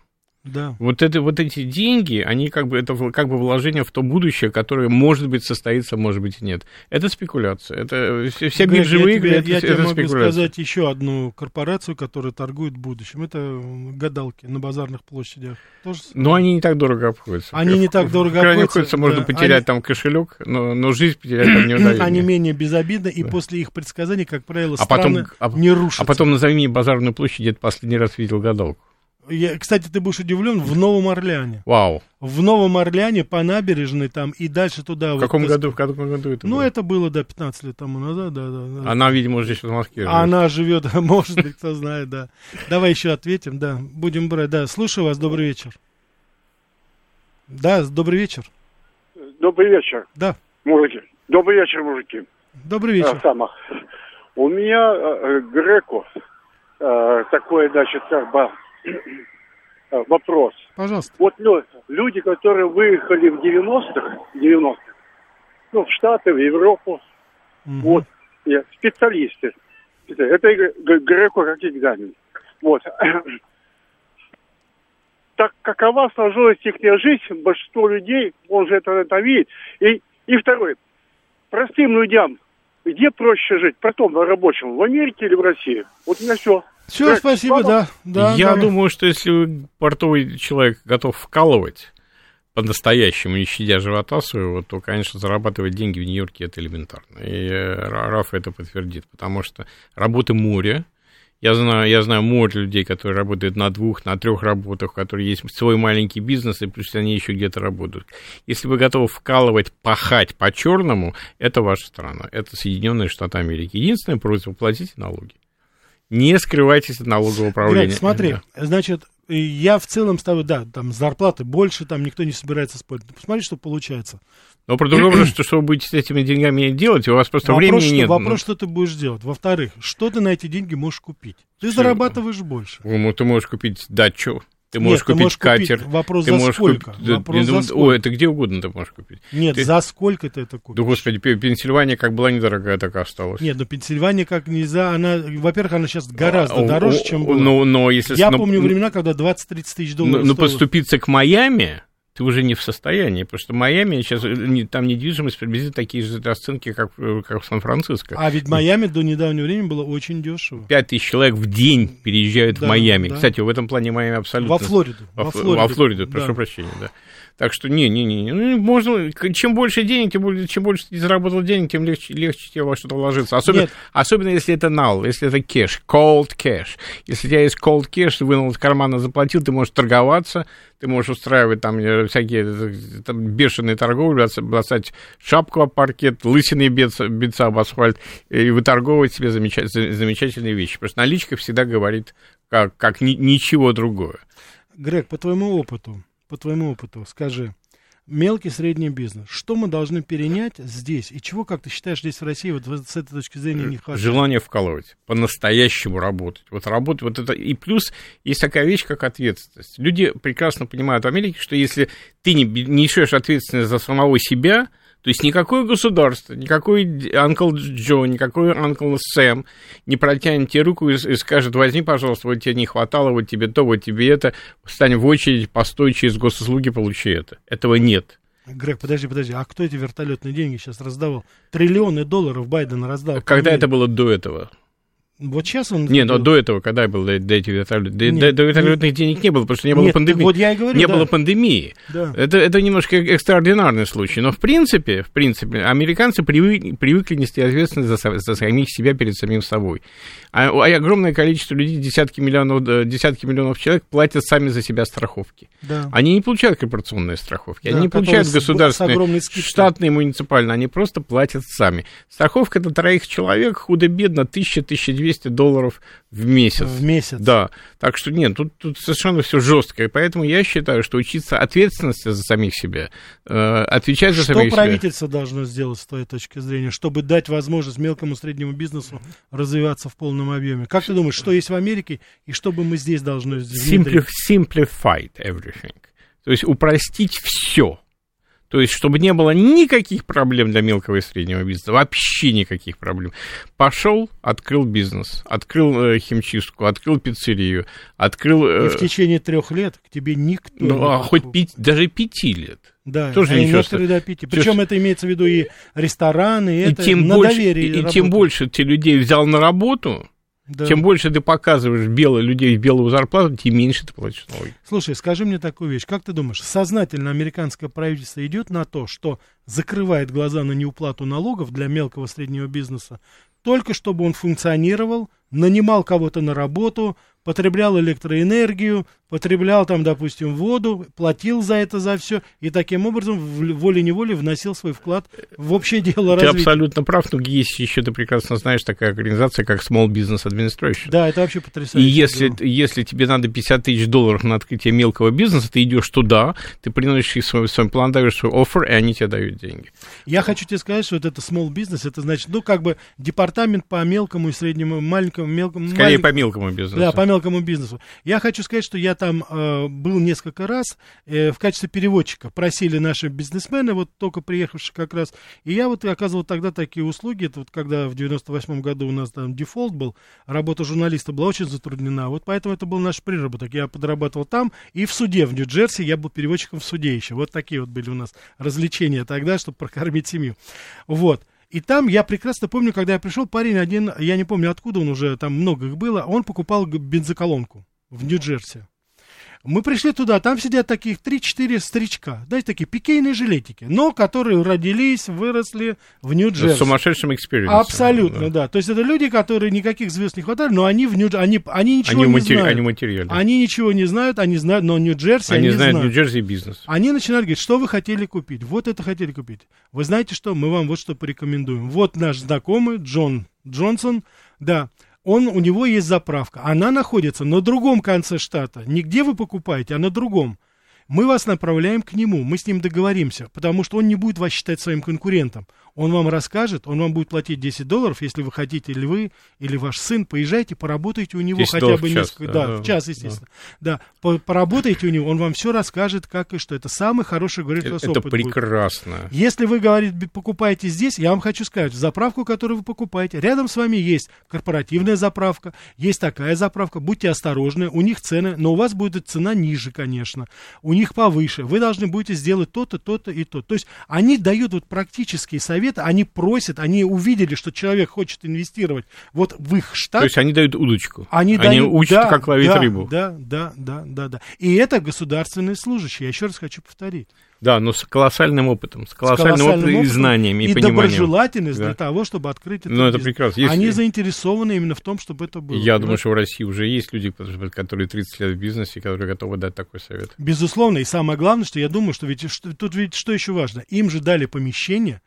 Да. Вот, это, вот эти деньги, они как бы, это как бы вложение в то будущее, которое, может быть, состоится, может быть, и нет. Это спекуляция. Это все, все Грег, биржевые я игры, тебе, это, я это тебе могу спекуляция. сказать еще одну корпорацию, которая торгует будущим. Это гадалки на базарных площадях. Тоже Но они не так дорого обходятся. Они не так дорого крайнем обходятся, обходится, можно да. потерять Они- там кошелек, но, но жизнь потерять там не [clears throat] удается. Они менее безобидны, и после их предсказаний, как правило, А потом, страны а, не рушатся. а потом назови мне базарную площадь, где ты последний раз видел гадалку. Я, кстати, ты будешь удивлен, в Новом Орлеане. Вау. В Новом Орлеане по набережной там и дальше туда. В вот, каком так году, в каком году это Ну, было? это было, да, 15 лет тому назад, да, да. да. Она, видимо, здесь в Москве. живет. Она живет, [laughs] может быть, кто знает, да. Давай еще ответим, да. Будем брать, да. Слушаю вас, добрый вечер. Да, добрый вечер. Добрый вечер, Да, мужики. Добрый вечер, мужики. добрый вечер. А, Сама. У меня э, э, Греку э, такой, значит, как бы вопрос. Пожалуйста. Вот лю- люди, которые выехали в 90-х, 90-х, ну, в Штаты, в Европу, Мгм. вот, специалисты. Это и Г- Г- Греку как экзамен. Вот. [clears throat] Так какова сложилась их жизнь, большинство людей, он же это, это видит. И, и второй, простым людям, где проще жить, потом рабочим, в Америке или в России? Вот у меня все. Все, Грег, спасибо, да. да Я да. думаю, что если вы, портовый человек готов вкалывать по-настоящему, не щадя живота своего, то, конечно, зарабатывать деньги в Нью-Йорке это элементарно. И э, Ра- Раф это подтвердит, потому что работы море, Я знаю, я знаю море людей, которые работают на двух, на трех работах, у которых есть свой маленький бизнес, и плюс они еще где-то работают. Если вы готовы вкалывать, пахать по-черному, это ваша страна, это Соединенные Штаты Америки. Единственное просьба, платите налоги. Не скрывайтесь от налогового управления. Грег, смотри, значит, я в целом ставлю, да, там зарплаты больше, там никто не собирается спорить. Посмотри, что получается. Но по-другому, что, что вы будете с этими деньгами делать, у вас просто вопрос, времени что, нет. Вопрос, что ты будешь делать. Во-вторых, что ты на эти деньги можешь купить? Ты зарабатываешь больше. Ну, ты можешь купить дачу, ты можешь Нет, купить ты можешь катер. Купить, вопрос ты за можешь сколько? Купить, вопрос за сколько? О, это где угодно ты можешь купить. Нет, ты... за сколько ты это купишь? Да, господи, Пенсильвания как была недорогая, так и осталась. Нет, но Пенсильвания как нельзя, она, во-первых, она сейчас гораздо а, дороже, о, чем была. Но, но, если, Я но, помню времена, когда 20-30 тысяч долларов Но, но поступиться к Майами ты уже не в состоянии, потому что Майами сейчас, там недвижимость приблизительно такие же расценки, как, как в Сан-Франциско. А ведь Майами до недавнего времени было очень дешево. Пять тысяч человек в день переезжают да, в Майами. Да. Кстати, в этом плане Майами абсолютно... Во Флориду. Во, во Флориду, во Флориду да. прошу прощения, да. Так что не-не-не, ну, можно, чем больше денег, тем, больше, чем больше ты заработал денег, тем легче, легче тебе во что-то вложиться. Особенно, особенно если это нал, если это кэш, cold cash. Если у тебя есть cold cash, ты вынул из кармана, заплатил, ты можешь торговаться, ты можешь устраивать там всякие там, бешеные торговли, бросать шапку об паркет, лысины биться, биться об асфальт и выторговывать себе замечательные, замечательные вещи. Потому что наличка всегда говорит как, как ни, ничего другое. Грег, по твоему опыту, по твоему опыту, скажи, мелкий средний бизнес, что мы должны перенять здесь? И чего, как ты считаешь, здесь в России вот с этой точки зрения не хватает? Желание вкалывать, по-настоящему работать. Вот работать, вот это. И плюс есть такая вещь, как ответственность. Люди прекрасно понимают в Америке, что если ты не несешь ответственность за самого себя, то есть никакое государство, никакой Uncle Джо, никакой Uncle Сэм не протянет тебе руку и, и скажет, возьми, пожалуйста, вот тебе не хватало, вот тебе то, вот тебе это, встань в очередь, постой через госуслуги, получи это. Этого нет. Грег, подожди, подожди, а кто эти вертолетные деньги сейчас раздавал? Триллионы долларов Байден раздал. Когда это было до этого? Вот сейчас он... Не, но до этого, когда был до, до этих вертолетных, до, до вертолетных денег не было, потому что не было Нет, пандемии. Вот я и говорю, не да. было пандемии. Да. Это, это немножко экстраординарный случай. Но в принципе, в принципе, американцы привыкли, привыкли нести ответственность за, за самих себя перед самим собой. А, а огромное количество людей, десятки миллионов, десятки миллионов человек платят сами за себя страховки. Да. Они не получают корпорационные страховки, Да, они не получают с- государственные, с штатные, муниципальные, они просто платят сами. Страховка на троих человек худо-бедно 1000-1200 долларов в месяц. В месяц. Да, так что нет, тут, тут совершенно все жестко, и поэтому я считаю, что учиться ответственности за самих себя, э, отвечать за Что самих себя. правительство должно сделать, с твоей точки зрения, чтобы дать возможность мелкому среднему бизнесу развиваться в полном объеме? Как ты думаешь, что есть в Америке и что бы мы здесь должны? Simplif- simplified everything. То есть упростить все. То есть, чтобы не было никаких проблем для мелкого и среднего бизнеса, вообще никаких проблем. Пошел, открыл бизнес, открыл э, химчистку, открыл пиццерию, открыл... И э, в течение трех лет к тебе никто ну, не а хоть пяти, даже пяти лет. Да, тоже а ничего некоторые до пяти. Причем это имеется в виду и рестораны, и, И это тем, на больше, доверии и, и тем больше ты людей взял на работу, Да. тем больше ты показываешь белых людей в белую зарплату, тем меньше ты платишь налоги. Слушай, скажи мне такую вещь. Как ты думаешь, сознательно американское правительство идет на то, что закрывает глаза на неуплату налогов для мелкого среднего бизнеса, только чтобы он функционировал, нанимал кого-то на работу, потреблял электроэнергию, потреблял там, допустим, воду, платил за это, за все, и таким образом волей-неволей вносил свой вклад в общее дело Ты развития. абсолютно прав, но есть еще, ты прекрасно знаешь, такая организация, как Small Business Administration. Да, это вообще И потрясающе. если, дело. если тебе надо 50 тысяч долларов на открытие мелкого бизнеса, ты идешь туда, ты приносишь их свой, свой план, даешь свой оффер, и они тебе дают деньги. Я хочу тебе сказать, что вот это small business, это значит, ну, как бы департамент по мелкому и среднему, маленькому, мелкому... Скорее малень- по мелкому бизнесу. Да, по мелкому бизнесу. Я хочу сказать, что я там э, был несколько раз э, в качестве переводчика. Просили наши бизнесмены, вот только приехавшие как раз. И я вот оказывал тогда такие услуги. Это вот когда в 98 году у нас там дефолт был, работа журналиста была очень затруднена. Вот поэтому это был наш приработок. Я подрабатывал там и в суде в Нью-Джерси. Я был переводчиком в суде еще. Вот такие вот были у нас развлечения тогда, чтобы прокормить семью. Вот. И там я прекрасно помню, когда я пришел, парень один, я не помню откуда он уже, там много их было, он покупал бензоколонку в Нью-Джерси. Мы пришли туда, там сидят таких 3-4 старичка, знаете, такие пикейные жилетики, но которые родились, выросли в Нью-Джерси. С сумасшедшим experience ом. Абсолютно, да. То есть это люди, которые никаких звезд не хватали, но они в Нью они, они ничего Они, не матери- знают. они материальны. Они ничего не знают, они знают, но Нью-Джерси Они они, знают знают. Нью-Джерси бизнес. Они начинают говорить, что вы хотели купить? Вот это хотели купить. Вы знаете что? Мы вам вот что порекомендуем. Вот наш знакомый Джон Джонсон, да, он, у него есть заправка. Она находится на другом конце штата. Не где вы покупаете, а на другом. Мы вас направляем к нему, мы с ним договоримся, потому что он не будет вас считать своим конкурентом. Он вам расскажет, он вам будет платить 10 долларов, если вы хотите, или вы, или ваш сын, поезжайте, поработайте у него 10 хотя бы час, несколько, да, да, да, в час, да. естественно. Да, по- поработайте у него, он вам все расскажет, как и что. Это самый хороший, говорит, у вас Это опыт будет. прекрасно. Если вы, говорит, покупаете здесь, я вам хочу сказать, заправку, которую вы покупаете, рядом с вами есть корпоративная заправка, есть такая заправка, будьте осторожны, у них цены, но у вас будет цена ниже, конечно, у них повыше, вы должны будете сделать то-то, то-то и то. То есть они дают вот практические советы, они просят, они увидели, что человек хочет инвестировать вот в их штат, То есть они дают удочку. они, дают, учат, да, как ловить да, рыбу. Да, да, да, да, да. И это государственные служащие, я еще раз хочу повторить. Да, но с колоссальным опытом, с С колоссальным, опытом и знаниями, и, и пониманием. доброжелательность Да. для того, чтобы открыть это. Ну, это бизнес. прекрасно. Если- Они заинтересованы именно в том, чтобы это было. Я думаю, понимаете? что в России уже есть люди, которые 30 лет в бизнесе, которые готовы дать такой совет. Безусловно, и самое главное, что я думаю, что ведь что- тут ведь что еще важно, им же дали помещение,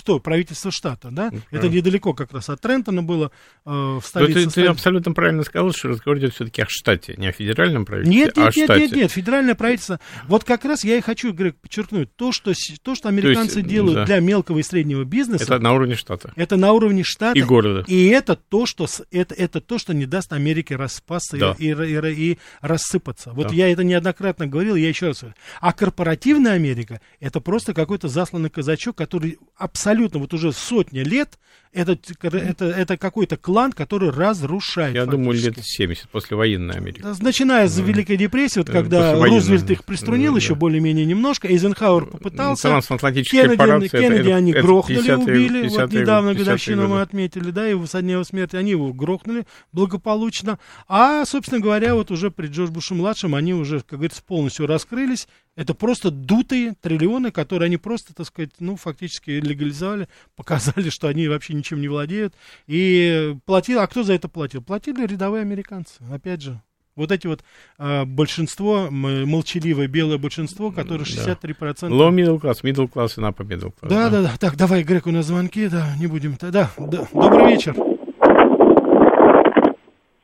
кто? Правительство штата, да? Ну, Это недалеко как раз от Трентона было, э, в столице. ты, ты абсолютно правильно сказал, что разговор идет все-таки о штате, не о федеральном правительстве, Нет, а о нет, нет, штате. нет, нет, федеральное правительство. Вот как раз я и хочу, Грег, подчеркнуть, то, что, то, что американцы есть, делают да. для мелкого и среднего бизнеса, Это на уровне штата Это на уровне штата. и города. И это то, что, это, это то, что не даст Америке распасться Да. и, и, и- и рассыпаться. Вот Да. я это неоднократно говорил, я еще раз говорю. А корпоративная Америка, это просто какой-то засланный казачок, который абсолютно вот уже сотни лет, это, это, это какой-то клан, который разрушает. Я думаю, лет 70 после военной Америки. Да, Начиная с Великой депрессии, вот Э, когда. Рузвельт их приструнил Да, еще более-менее немножко, Эйзенхауэр попытался, Трансатлантическая Кеннеди, это- Кеннеди это- они это грохнули, 50-е убили. 50-е вот недавно годы, 50-е годовщину мы отметили, да, его со дня его смерти, они его грохнули благополучно. А, собственно говоря, вот уже при Джордж Буше-младшем они уже, как говорится, полностью раскрылись. Это просто дутые триллионы, которые они просто, так сказать, ну, фактически легализовали, [laughs] показали, что они вообще ничем не владеют. И платил, а кто за это платил? Платили рядовые американцы, опять же. Вот эти вот а, большинство, молчаливое белое большинство, которое 63%. Low middle class, middle class и upper middle class. Да, да, да. Так, давай, Грег, у нас звонки, да, не будем. Да, да, да. Добрый вечер.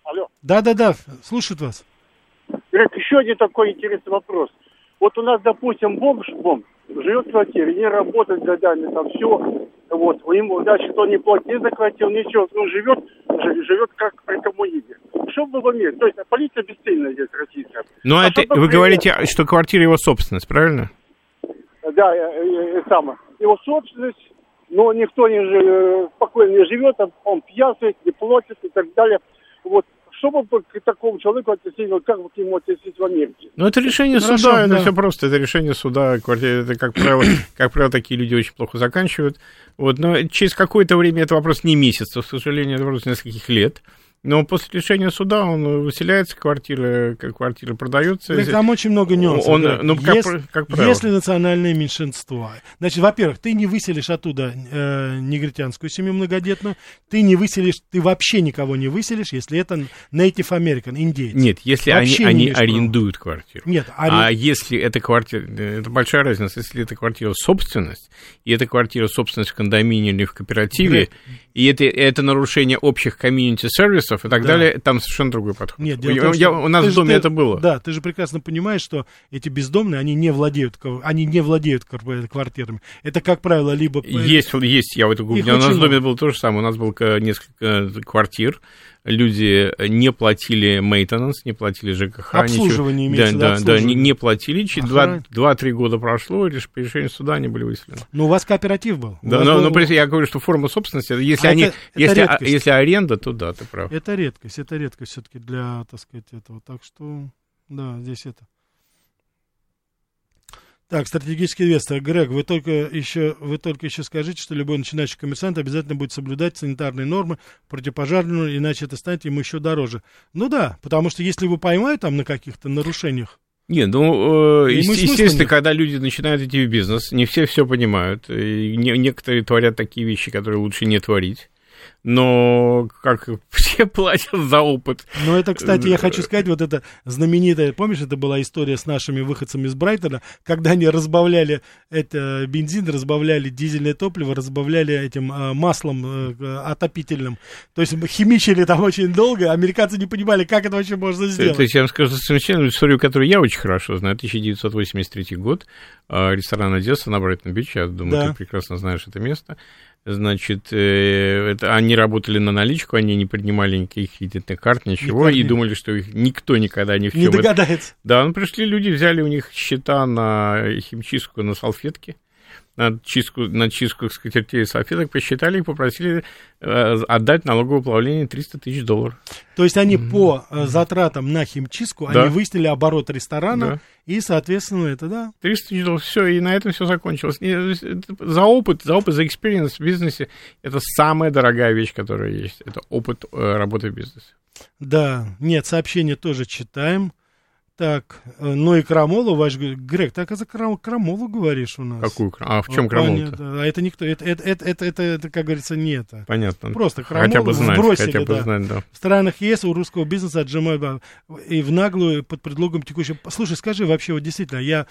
Алло. Да, да, да, слушают вас. Грег, еще один такой интересный вопрос. Вот у нас, допустим, бомж, бомж, живет в квартире, не работает годами, там все, вот, у ему, значит, он не платит за квартиру, ничего, он живет, жи- живет как при коммунизме. Что было в мире? То есть полиция бесцельная здесь, российская. Но А это, что бы вы при- говорите, что квартира его собственность, правильно? Да, самое. Его собственность, но никто не э, спокойно не живет, а он пьянствует, не платит и так далее. Вот. Что бы к такому человеку отнеслись, вот как бы к нему отнеслись в Америке? Ну, это решение Хорошо, суда, это да. все просто, это решение суда, квартира, это, как правило, [coughs] как правило, такие люди очень плохо заканчивают. Вот, но через какое-то время это вопрос не месяцев, к сожалению, это вопрос нескольких лет. Но после решения суда он выселяется, квартира, квартира продается. Грег, там очень много нюансов. Он, ну, как Если- как правило. Если национальное меньшинство. Значит, во-первых, ты не выселишь оттуда э, негритянскую семью многодетную, ты не выселишь, ты вообще никого не выселишь, если это Native American, индейцы. Нет, если они, Вообще не они имеешь права. арендуют квартиру. Нет, А аре- если эта квартира, это большая разница, если это квартира собственность, и эта квартира собственность в кондоминиуме или в кооперативе, Грег. И это, это нарушение общих комьюнити-сервисов и так Да. далее, там совершенно другой подход. Нет, дело Я- том, я- у нас в доме ты- это было. Да, ты же прекрасно понимаешь, что эти бездомные, они не владеют, они не владеют корп- квартирами. Это, как правило, либо... Есть, есть, я в Их гугле. У нас в доме было то же самое. У нас было э, несколько квартир. Люди не платили мейтенанс, не платили ЖКХ. Обслуживание ничего. имеется Да, да, да, не, не платили. Охрана. Два-три года прошло, лишь по решению суда они были выселены. Ну, у вас кооператив был. Да, но, был- но при- я говорю, что форма собственности, если А они, это- это если, а- если аренда, то да, ты прав. Это редкость, это редкость все-таки для, так сказать, этого. Так что, да, здесь это. Так, стратегический инвестор. Грег, вы только еще, вы только еще скажите, что любой начинающий коммерсант обязательно будет соблюдать санитарные нормы, противопожарную, иначе это станет ему еще дороже. Ну да, потому что если вы поймают там на каких-то нарушениях, Не, ну, э, естественно, когда люди начинают идти в бизнес, не все все понимают. И не- некоторые творят такие вещи, которые лучше не творить. Но как [laughs] все платят за опыт. Но это, кстати, я хочу сказать, вот это знаменитая, помнишь, это была история с нашими выходцами из Брайтона, когда они разбавляли это бензин, разбавляли дизельное топливо, разбавляли этим а, маслом э, отопительным. То есть химичили там очень долго, американцы не понимали, как это вообще можно сделать. То есть я вам скажу совершенно историю, которую я очень хорошо знаю. 1983 год, э, ресторан Одесса на Брайтон-Бич, я думаю, Да. ты прекрасно знаешь это место. Значит, э, это, они работали на наличку, они не принимали никаких кредитных карт, ничего, Никак и не- думали, что их никто никогда ни в чем... Не догадается. Да, ну, пришли люди, взяли у них счета на химчистку, на салфетки, на чистку, на чистку скатертей и салфеток, посчитали и попросили э, отдать налоговое управление 300 тысяч долларов. То есть они по э, затратам на химчистку, Да. они выяснили оборот ресторана, Да. и, соответственно, это, да, 300 тысяч долларов, все, и на этом все закончилось. И, э, За опыт, за опыт, за experience в бизнесе, это самая дорогая вещь, которая есть. Это опыт э, работы в бизнесе. Да, нет, сообщение тоже читаем. Так, э, ну и Крамолу, ваш Грег, так а за Крам- Крамолу говоришь у нас. Какую? А в чем Ну, крамол-то? понятно. А это никто, это, это, это, это, это, это, как говорится, не это. Понятно. Просто хотя крамолу бы знать, сбросили, хотя бы да. знать, да. В странах ЕС у русского бизнеса отжимают и в наглую под предлогом текущего... Слушай, скажи вообще, вот действительно, я,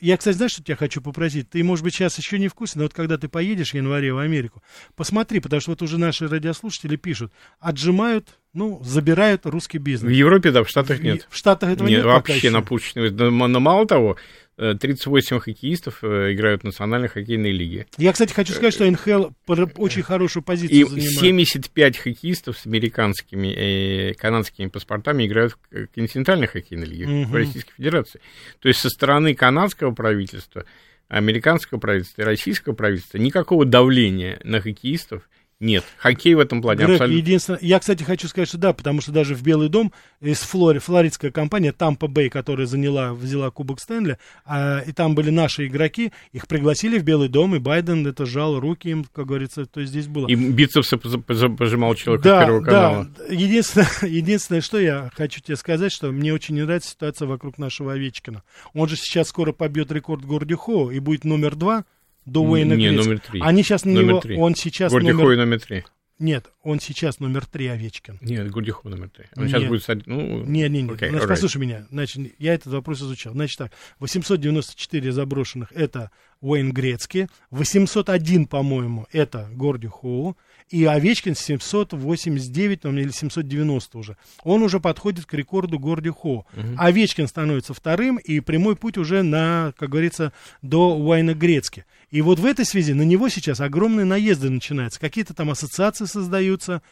я, кстати, знаешь, что тебя хочу попросить? Ты, может быть, сейчас еще не в курсе, но вот когда ты поедешь в январе в Америку, посмотри, потому что вот уже наши радиослушатели пишут, отжимают, ну, забирают русский В бизнес. Европе, да, в Штатах нет. В Штатах этого Нет, нет, вообще еще. напущенного. Но, но мало того, 38 хоккеистов э, играют в национальной хоккейной лиге. Я, кстати, хочу сказать, что НХЛ пр- очень хорошую позицию И занимает. 75 хоккеистов с американскими и канадскими паспортами играют в континентальной хоккейной лиге Мгм. в Российской Федерации. То есть со стороны канадского правительства, американского правительства и российского правительства никакого давления на хоккеистов нет. Хоккей в этом плане Грег, абсолютно... единственное, я, кстати, хочу сказать, что да, потому что даже в Белый дом из Флори, флоридская компания Tampa Bay, которая заняла, взяла Кубок Стэнли, а, и там были наши игроки, их пригласили в Белый дом, и Байден это сжал руки им, как говорится, то есть здесь было. И бицепсы пожимал человек да, Первого канала. да. Единственное, [laughs] единственное, что я хочу тебе сказать, что мне очень не нравится ситуация вокруг нашего Овечкина. Он же сейчас скоро побьет рекорд Горди Хоу и будет номер два до Уэйна Не, Грейца. номер три. Они сейчас на Номер него, три. он сейчас Горди номер... Хой номер три. Нет, он сейчас номер три Овечкин. Нет, Гурдихов номер три. Он сейчас Нет. будет... сад- Ну, Не, не, не. окей, Значит, alright. послушай меня. Значит, я этот вопрос изучал. Значит так, 894 заброшенных это Уэйн Грецкий, 801, по-моему, это Горди Хоу, и Овечкин 789, там, или 790 уже. Он уже подходит к рекорду Горди Хоу. Овечкин становится вторым, и прямой путь уже на, как говорится, до Уайна Грецки. И вот в этой связи на него сейчас огромные наезды начинаются. Какие-то там ассоциации создаются.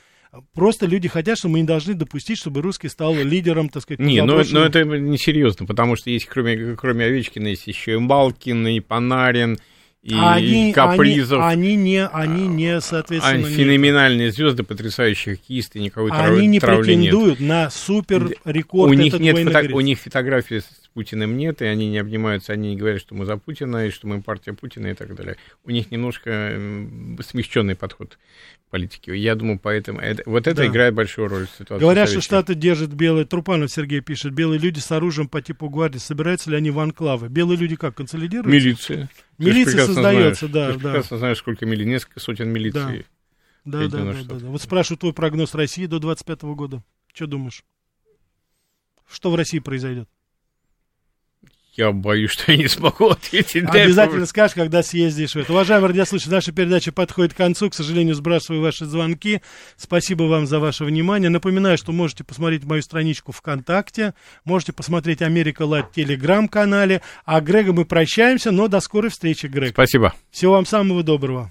Просто люди хотят, что мы не должны допустить, чтобы русский стал лидером, так сказать, Не, но, заброшенным- но это несерьезно, потому что есть, кроме, кроме Овечкина, есть еще и Малкин, и Панарин, и они, Капризов. Они, они не, они не, соответственно, Они феноменальные звезды, потрясающие хоккеисты, никакой трав- они не травли нет. претендуют на супер рекорд У них, нет фото- у них фотографии с Путиным нет, и они не обнимаются, они не говорят, что мы за Путина, и что мы партия Путина и так далее. У них немножко смягченный подход к политике. Я думаю, поэтому это- вот это Да. играет большую роль в ситуации. Говорят, что. Штаты держат белые... Трупанов Сергей пишет, белые люди с оружием по типу гвардии. Собираются ли они в анклавы? Белые люди как, консолидируются? Милиция. Милиция создается, знаешь. да, Ты да. прекрасно знаешь, сколько мили, несколько сотен милиций. Да, да, да, да, Штатов. да. Вот спрашиваю твой прогноз России до 25 года. Что думаешь? Что в России произойдет? Я боюсь, что я не смогу [laughs] ответить. на Обязательно это. скажешь, когда съездишь в это. Уважаемые радиослушатели, наша передача подходит к концу. К сожалению, сбрасываю ваши звонки. Спасибо вам за ваше внимание. Напоминаю, что можете посмотреть мою страничку ВКонтакте, можете посмотреть Америка Лайт телеграм-канале. А Грега мы прощаемся, но до скорой встречи, Грег. Спасибо. Всего вам самого доброго.